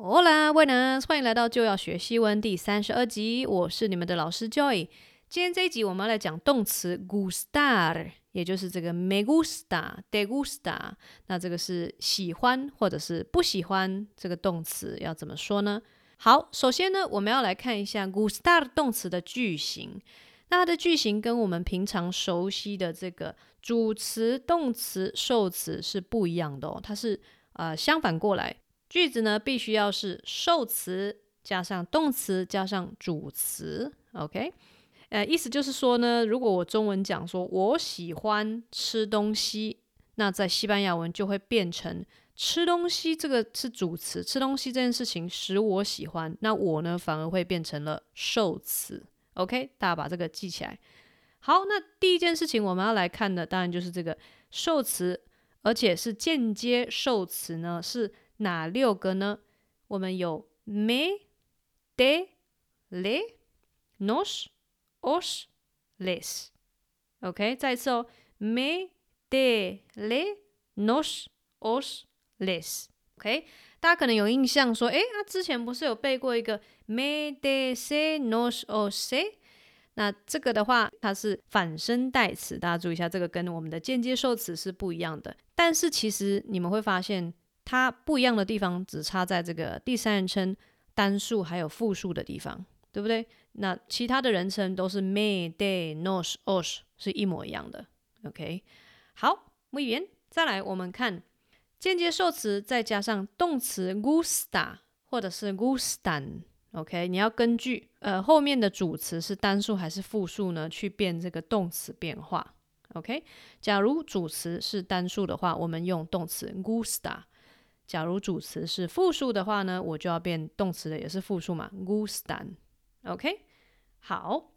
Hola, buenas，欢迎来到就要学西文第三十二集。我是你们的老师 Joy。今天这一集我们要来讲动词 gustar，也就是这个 me gusta，de gusta。那这个是喜欢或者是不喜欢这个动词要怎么说呢？好，首先呢，我们要来看一下 gustar 动词的句型。那它的句型跟我们平常熟悉的这个主词、动词、受词是不一样的哦，它是呃相反过来。句子呢，必须要是受词加上动词加上主词，OK？呃，意思就是说呢，如果我中文讲说我喜欢吃东西，那在西班牙文就会变成吃东西这个是主词，吃东西这件事情使我喜欢，那我呢反而会变成了受词，OK？大家把这个记起来。好，那第一件事情我们要来看的，当然就是这个受词，而且是间接受词呢，是。哪六个呢？我们有 me、te、le、nos、os、les。OK，再一次哦，me、te、le、nos、os、les。OK，大家可能有印象说，诶，他之前不是有背过一个 me、te、se、nos、os、se？那这个的话，它是反身代词，大家注意一下，这个跟我们的间接受词是不一样的。但是其实你们会发现。它不一样的地方只差在这个第三人称单数还有复数的地方，对不对？那其他的人称都是 me、te、nos、os 是一模一样的。OK，好，muy bien，再来我们看间接受词再加上动词 gusta 或者是 gustan。OK，你要根据呃后面的主词是单数还是复数呢，去变这个动词变化。OK，假如主词是单数的话，我们用动词 gusta。假如主词是复数的话呢，我就要变动词的，也是复数嘛，gustan。OK，好，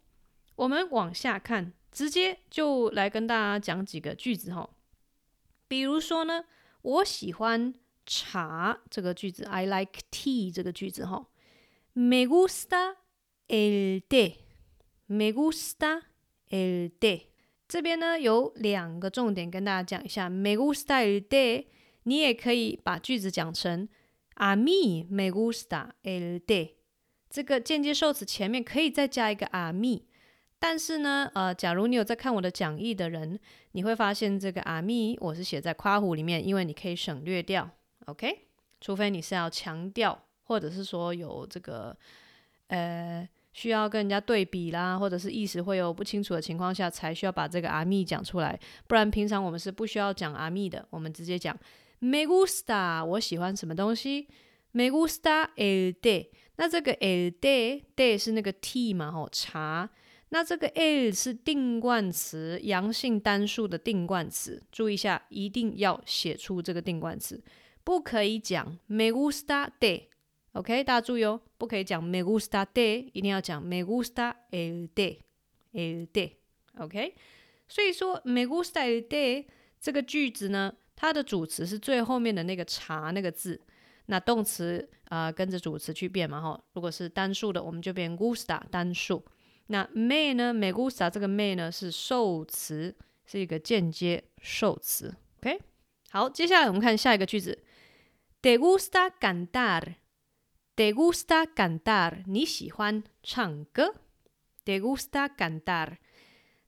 我们往下看，直接就来跟大家讲几个句子哈。比如说呢，我喜欢茶这个句子，I like tea 这个句子哈。Me gusta el té，Me gusta el té。这边呢有两个重点跟大家讲一下，Me gusta el té。你也可以把句子讲成 A mí me gusta el té。这个间接受词前面可以再加一个 A mí，但是呢，呃，假如你有在看我的讲义的人，你会发现这个 A mí 我是写在括弧里面，因为你可以省略掉，OK？除非你是要强调，或者是说有这个呃需要跟人家对比啦，或者是意思会有不清楚的情况下，才需要把这个 A mí 讲出来，不然平常我们是不需要讲 A mí 的，我们直接讲。Me gusta，我喜欢什么东西？Me gusta el té。那这个 el té，té 是那个 tea 嘛，吼，茶。那这个 el 是定冠词，阳性单数的定冠词。注意一下，一定要写出这个定冠词，不可以讲 me gusta té。OK，大家注意哦，不可以讲 me gusta té，一定要讲 me gusta el té，el té。OK，所以说 me gusta el té 这个句子呢，它的主词是最后面的那个“茶”那个字，那动词啊、呃、跟着主词去变嘛哈。如果是单数的，我们就变 gusta 单数。那 me 呢？me gusta 这个 me 呢是受词，是一个间接受词。OK，好，接下来我们看下一个句子：Te gusta cantar？Te gusta cantar？你喜欢唱歌？Te gusta cantar？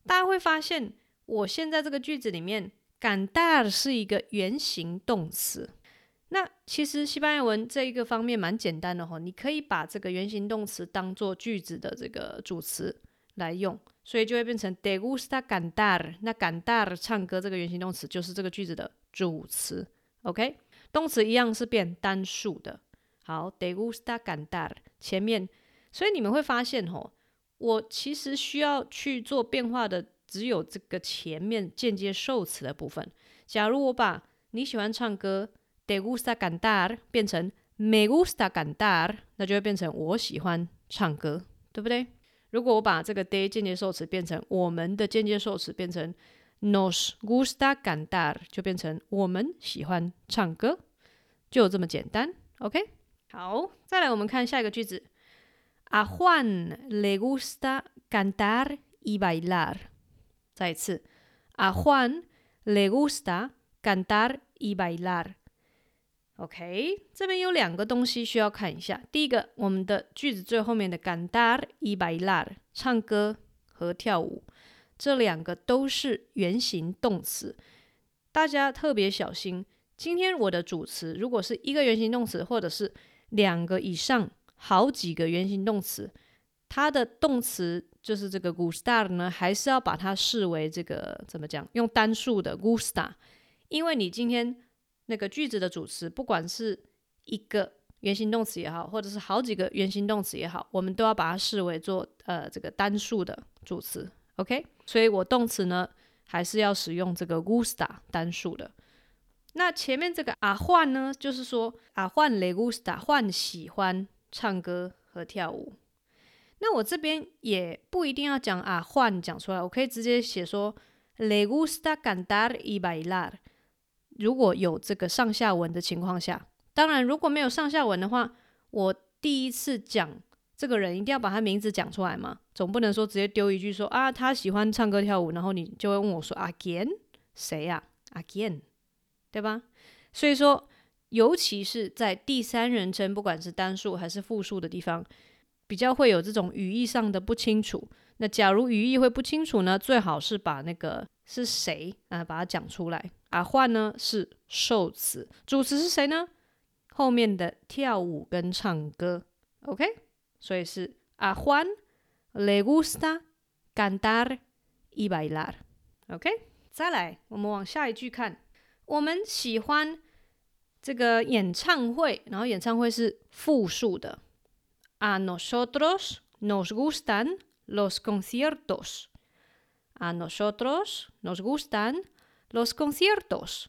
大家会发现，我现在这个句子里面。Cantar 是一个原形动词，那其实西班牙文这一个方面蛮简单的哈，你可以把这个原形动词当做句子的这个主词来用，所以就会变成 de gusta cantar。那 cantar 唱歌这个原形动词就是这个句子的主词，OK？动词一样是变单数的。好，de gusta cantar 前面，所以你们会发现哈，我其实需要去做变化的。只有这个前面间接受词的部分。假如我把你喜欢唱歌 ”de gusta cantar 变成 me gusta cantar，那就会变成我喜欢唱歌，对不对？如果我把这个 de 间接受词变成我们的间接受词，变成 nos gusta cantar，就变成我们喜欢唱歌，就这么简单。OK，好，再来我们看下一个句子。A Juan le gusta cantar y bailar。再一次，A Juan le gusta cantar y bailar。OK，这边有两个东西需要看一下。第一个，我们的句子最后面的 cantar y bailar，唱歌和跳舞，这两个都是原形动词。大家特别小心，今天我的主词如果是一个原形动词，或者是两个以上、好几个原形动词，它的动词就是这个 gustar 呢，还是要把它视为这个怎么讲？用单数的 gusta，因为你今天。那个句子的主词，不管是一个原形动词也好，或者是好几个原形动词也好，我们都要把它视为做呃这个单数的主词，OK？所以我动词呢还是要使用这个 gusta 单数的。那前面这个啊换呢，就是说啊换 le gusta 换喜欢唱歌和跳舞。那我这边也不一定要讲啊换讲出来，我可以直接写说 le gusta cantar y bailar。如果有这个上下文的情况下，当然如果没有上下文的话，我第一次讲这个人一定要把他名字讲出来嘛，总不能说直接丢一句说啊他喜欢唱歌跳舞，然后你就会问我说啊 quién 谁呀啊、again 对吧？所以说，尤其是在第三人称，不管是单数还是复数的地方，比较会有这种语义上的不清楚。那假如语义会不清楚呢，最好是把那个是谁啊把它讲出来。啊换呢是受词，主词是谁呢？后面的跳舞跟唱歌，OK，所以是阿欢 le gusta cantar y bailar，OK，再来我们往下一句看，我们喜欢这个演唱会，然后演唱会是复数的 ，A nosotros nos gustan los conciertos，A nosotros nos gustan Los conciertos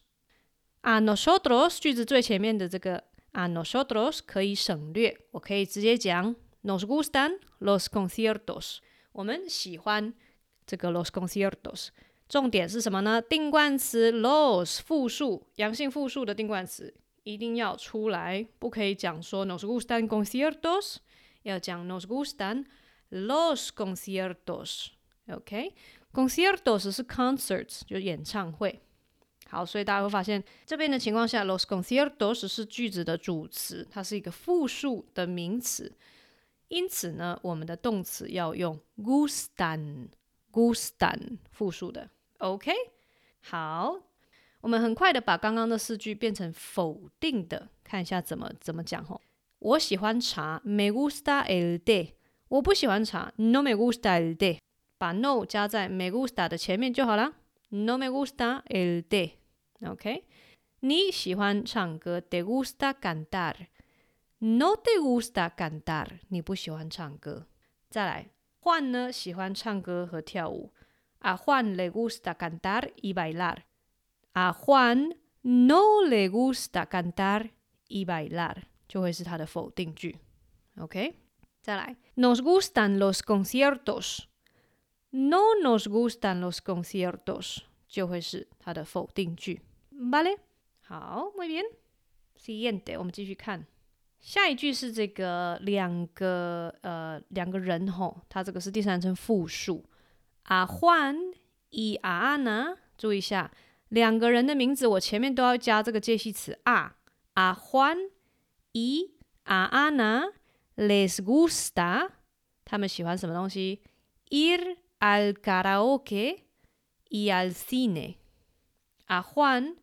a nosotros 句子最前面的这个 a nosotros 可以省略，我可以直接讲 nos gustan los conciertos。我们喜欢这个 los conciertos。重点是什么呢？定冠词 los 复数阳性复数的定冠词一定要出来，不可以讲说 nos gustan conciertos， 要讲 nos gustan los conciertos。OK。Conciertos 是 concerts，就是演唱会。好，所以大家会发现这边的情况下，los conciertos 是句子的主词，它是一个复数的名词。因此呢，我们的动词要用 gustan，gustan 复数的。OK，好，我们很快的把刚刚的四句变成否定的，看一下怎么怎么讲吼。我喜欢茶，me gusta el té。我不喜欢茶，no me gusta el té。把 no 加在 me gusta 的前面就好了。No me gusta el té。OK，你喜欢唱歌，te gusta cantar。No te gusta cantar，你不喜欢唱歌。再来，换呢喜欢唱歌和跳舞。A Juan le gusta cantar y bailar。A Juan no le gusta cantar y bailar， 就会是它的否定句。OK，再来，Nos gustan los conciertos。No nos gustan los conciertos，就会是它的否定句。Vale，好，muy bien。Siguiente，我们继续看下一句是这个两个呃两个人吼，它这个是第三人称复数。A Juan y Ana，注意一下，两个人的名字我前面都要加这个介系词 a。A Juan y a Ana les gusta，他们喜欢什么东西？Ir Al karaoke y al cine. A Juan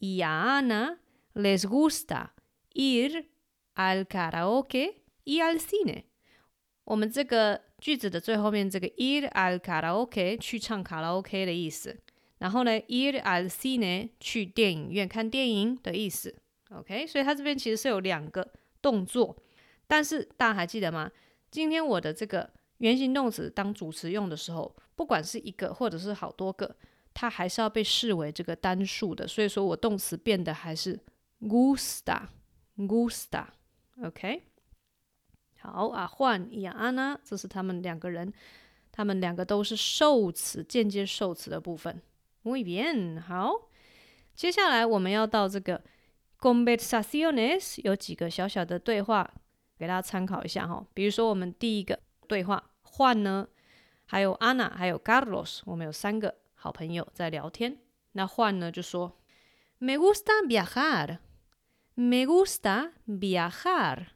y a Ana les gusta ir al karaoke y al cine. 我们这个句子的最后面这个 ir al karaoke 去唱卡拉 OK 的意思，然后呢 ir al cine 去电影院看电影的意思。OK，所以它这边其实是有两个动作，但是大家还记得吗？今天我的这个。原形动词当主词用的时候，不管是一个或者是好多个，它还是要被视为这个单数的。所以说我动词变的还是 gusta，gusta，OK。好啊，换亚安娜，这是他们两个人，他们两个都是受词，间接受词的部分。Muy bien，好，接下来我们要到这个 conversaciones，有几个小小的对话给大家参考一下哈。比如说我们第一个。对话换呢？还有 Anna，，还有 Carlos，我们有三个好朋友在聊天。那换呢就说：“Me gusta viajar, Me gusta viajar。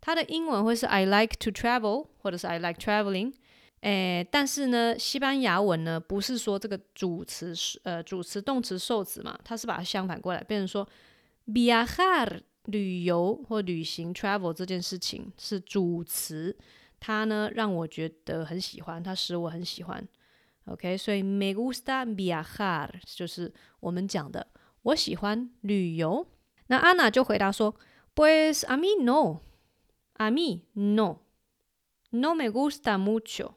它的英文会是 I like to travel，或者是 I like traveling。诶，但是呢，西班牙文呢不是说这个主词是呃主词动词受词嘛，它是把它相反过来，变成说 viajar 旅游或旅行 travel 这件事情是主词，它呢让我觉得很喜欢，它使我很喜欢。OK，所以 me gusta viajar 就是我们讲的我喜欢旅游。那安娜就回答说，Pues a mí no，a mí no，no me gusta mucho。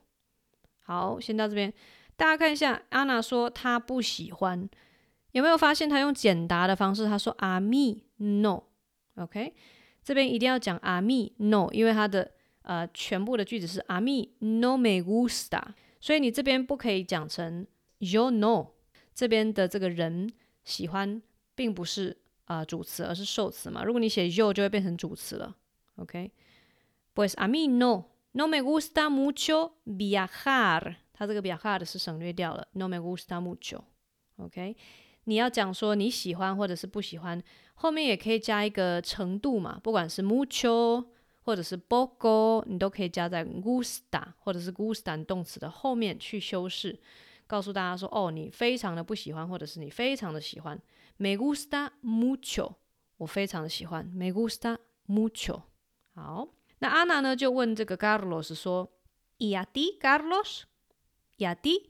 好，先到这边，大家看一下，安娜说她不喜欢，有没有发现他用简答的方式？他说 a mí no，OK，这边一定要讲 a mí no，因为它的呃全部的句子是 a mí no me gusta。所以你这边不可以讲成 yo no，这边的这个人喜欢并不是啊、呃、主词，而是受词嘛。如果你写 yo 就会变成主词了。OK，pues a mí no no me gusta mucho viajar，它这个 viajar 是省略掉了，no me gusta mucho。OK，你要讲说你喜欢或者是不喜欢，后面也可以加一个程度嘛，不管是 mucho。或者是 poco，你都可以加在 gusta 或者是 gusta 动词的后面去修饰，告诉大家说，哦，你非常的不喜欢，或者是你非常的喜欢。Me gusta mucho，我非常的喜欢。Me gusta mucho。好，那安娜呢就问这个 Carlos 说，¿Y a ti, Carlos？¿Y a ti？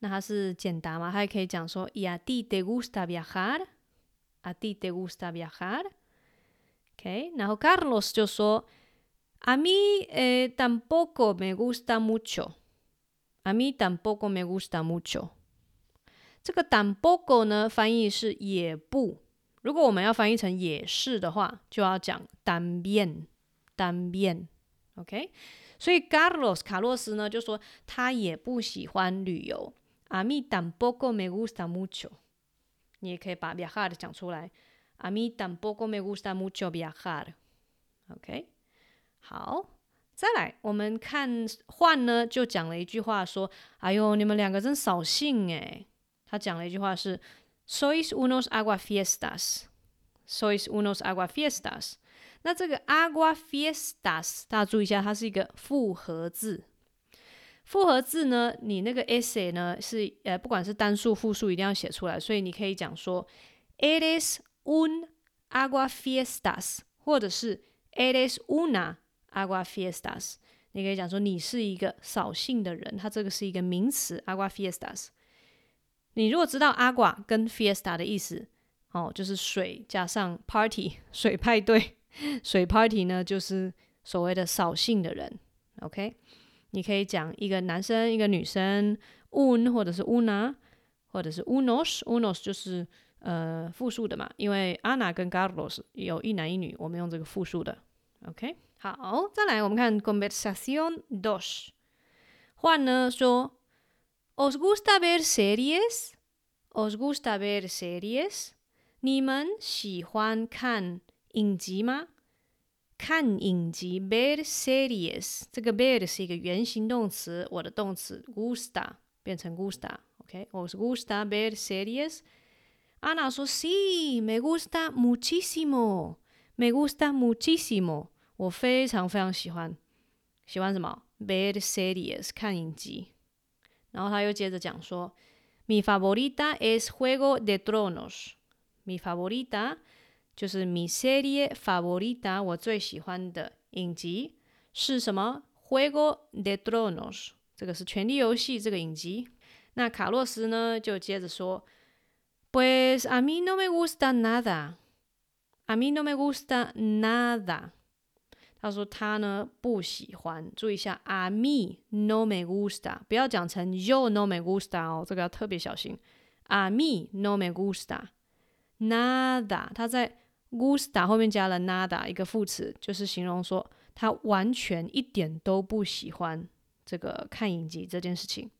那他是简答吗？他也可以讲说，¿Y a ti te gusta viajar？¿A ti te gusta viajar？OK，然后 Carlos 就说。A mí eh tampoco me gusta mucho. A mí tampoco me gusta mucho. 这个 tampoco 呢，翻译是也不。如果我们要翻译成也是的话，就要讲 también también。OK，所以 Carlos 卡洛斯呢就说他也不喜欢旅游。A mí tampoco me gusta mucho。你也可以把 viajar 讲出来。A mí tampoco me gusta mucho viajar。OK。好，再来，我们看换呢，就讲了一句话说：“哎呦，你们两个真扫兴诶。”他讲了一句话是：“Sois unos aguafiestas，Sois unos aguafiestas。”那这个 aguafiestas，大家注意一下，它是一个复合字。 复合字呢，你那个 essay 呢是呃，不管是单数、复数，一定要写出来。所以你可以讲说：“Eres un aguafiestas，或者是 Eres una。” Aguafiestas，你可以讲说你是一个扫兴的人，它这个是一个名词。Aguafiestas，你如果知道 agua 跟 fiesta 的意思，哦，就是水加上 party，水派对，水 party 呢就是所谓的扫兴的人。OK，你可以讲一个男生，一个女生，un 或者是 una，或者是 unos，unos 就是呃复数的嘛，因为 Ana 跟 Carlos 有一男一女，我们用这个复数的。OK。好，再来我们看 conversación dos。换呢说，Os gusta ver series？Os gusta ver series？你们喜欢看影集吗？看影集，ver series。这个 ver 是一个原形动词，我的动词 gusta 变成 gusta。OK，Os gusta ver series？安娜说，Sí，me gusta muchísimo，me gusta muchísimo。我非常非常喜欢，喜欢什么？Ver series 看影集。然后他又接着讲说，Mi favorita es Juego de Tronos。Mi favorita 就是 Mi serie favorita，我最喜欢的影集是什么？Juego de Tronos，这个是权力游戏这个影集。那卡洛斯呢就接着说，Pues a mí no me gusta nada，a mí no me gusta nada。他说他呢不喜欢，注意一下，a mí no me gusta，不要讲成 yo no me gusta 哦，这个要特别小心。a mí no me gusta，nada，他在 gusta 后面加了 nada 一个副词，就是形容说他完全一点都不喜欢这个看影集这件事情。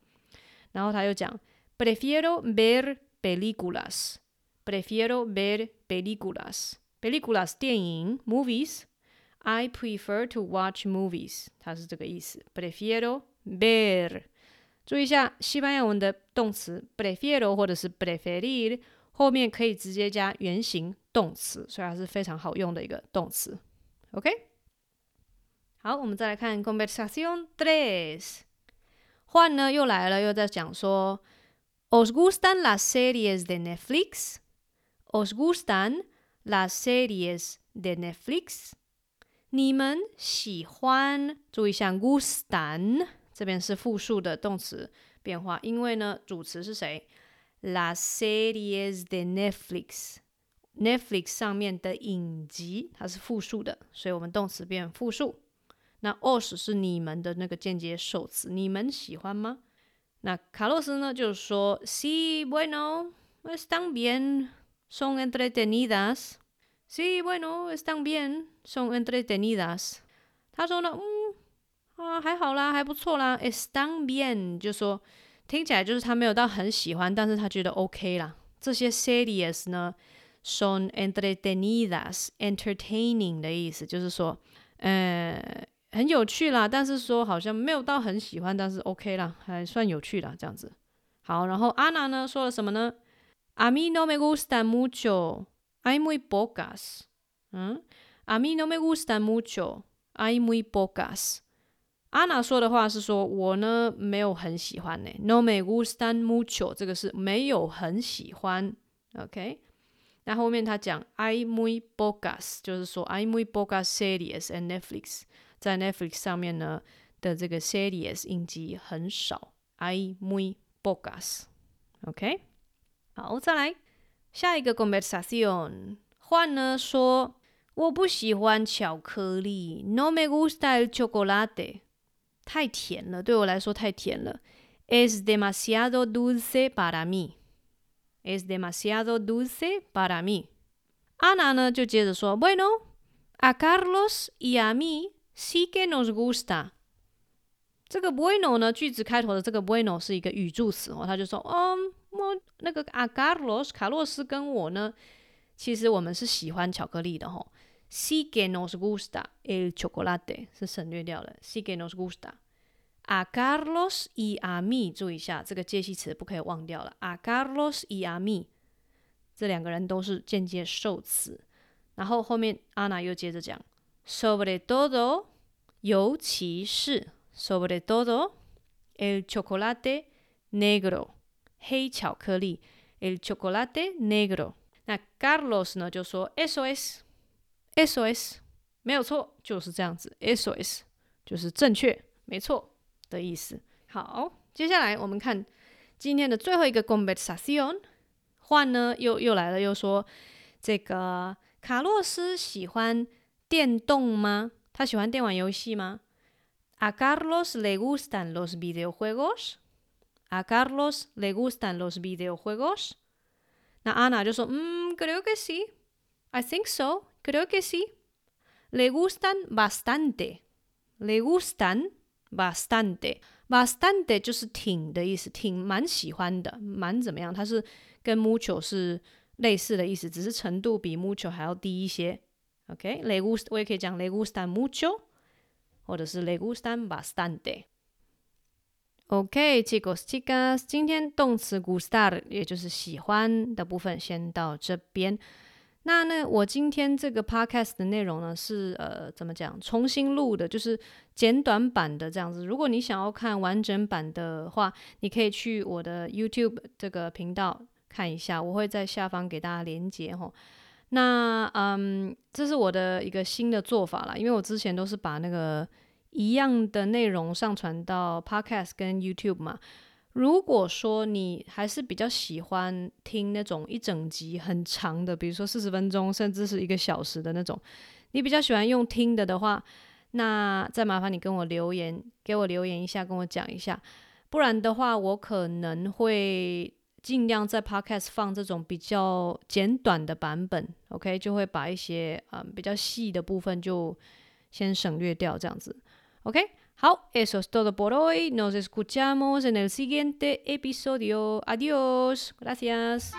然后他又讲，prefiero ver películas，prefiero ver películas，películas 电影 movies。I prefer to watch movies，它是这个意思。Prefiero ver，注意一下西班牙文的动词 prefiero 或者是 preferir，后面可以直接加原形动词，所以还是非常好用的一个动词。OK，好，我们再来看 conversación tres。换呢又来了，又在讲说，¿Os gustan las series de Netflix？¿Os gustan las series de Netflix？你们喜欢？注意一下，gustan 这边是复数的动词变化，因为呢主词是谁？Las series de Netflix，Netflix 上面的影集它是复数的，所以我们动词变复数。那 os 是你们的那个间接受词，你们喜欢吗？那卡洛斯呢？就是说，sí bueno están bien son entretenidas sí bueno están bien son entretenidas。他说呢，嗯啊还好啦，还不错啦，están bien 就说听起来就是他没有到很喜欢，但是他觉得 OK 啦。这些 series 呢，son entretenidas，entertaining 的意思就是说，呃。很有趣啦，但是说好像没有到很喜欢，但是 OK 啦，还算有趣啦，这样子。好，然后安娜呢说了什么呢？A mí no me gustan mucho, hay muy pocas。嗯，A mí no me gustan mucho, hay muy pocas。安娜说的话是说，我呢没有很喜欢呢。No me gustan mucho，这个是没有很喜欢。OK，那后面他讲 “I muy pocas，就是说 hay muy pocas series en Netflix。在 Netflix 上面呢的这个 series 影集很少，“I muy pocas，OK，好，再来下一个 conversación，换呢说我不喜欢巧克力，no me gusta el chocolate，太甜了，对我来说太甜了，es demasiado dulce para mí，es demasiado dulce para mí。安娜呢就接着说，bueno，a Carlos y a mí。Sí que nos gusta，这个 bueno 呢，句子开头的这个 bueno 是一个语助词哦，他就说，嗯，我那个阿卡洛斯卡洛斯跟我呢，其实我们是喜欢巧克力的吼。Sí que nos gusta el chocolate 是省略掉了，Sí que nos gusta。A Carlos y a mí，注意一下这个介系词不可以忘掉了。A Carlos y a mí，这两个人都是间接受词，然后后面安娜又接着讲。Sobre todo，尤其是 sobre todo el chocolate negro，黑巧克力 el chocolate negro。那 Carlos 呢就说 eso es，eso es，没有错，就是这样子，eso es 就是正确，没错的意思。好，接下来我们看今天的最后一个 conversación，换呢又又来了，又说这个卡洛斯喜欢。电动吗？他喜欢电玩游戏吗？A Carlos le gustan los videojuegos. A Carlos le gustan los videojuegos. 那安娜就说：“嗯，creo que sí. I think so. Creo que sí. Le gustan bastante. Le gustan bastante. Bastante 就是挺的意思，挺蛮喜欢的，蛮怎么样？它是跟 mucho 是类似的意思，只是程度比 mucho 还要低一些。” OK，le gust 我也可以讲 le gustan mucho，或者是 le gustan bastante。OK，chicos chicas，今天动词 gustar 也就是喜欢的部分先到这边。 那呢，我今天这个 podcast 的内容呢是呃怎么讲？重新录的，就是简短版的这样子。如果你想要看完整版的话，你可以去我的 YouTube 这个频道看一下，我会在下方给大家连结吼。那嗯，这是我的一个新的做法啦，因为我之前都是把那个一样的内容上传到 Podcast 跟 YouTube 嘛。如果说你还是比较喜欢听那种一整集很长的，比如说四十分钟甚至是一个小时的那种，你比较喜欢用听的的话，那再麻烦你跟我留言，给我留言一下，跟我讲一下，不然的话我可能会。尽量在 Podcast 放这种比较简短的版本，OK，就会把一些嗯比较细的部分就先省略掉，这样子，OK。好，Eso es todo por hoy. Nos escuchamos en el siguiente episodio. Adiós. Gracias.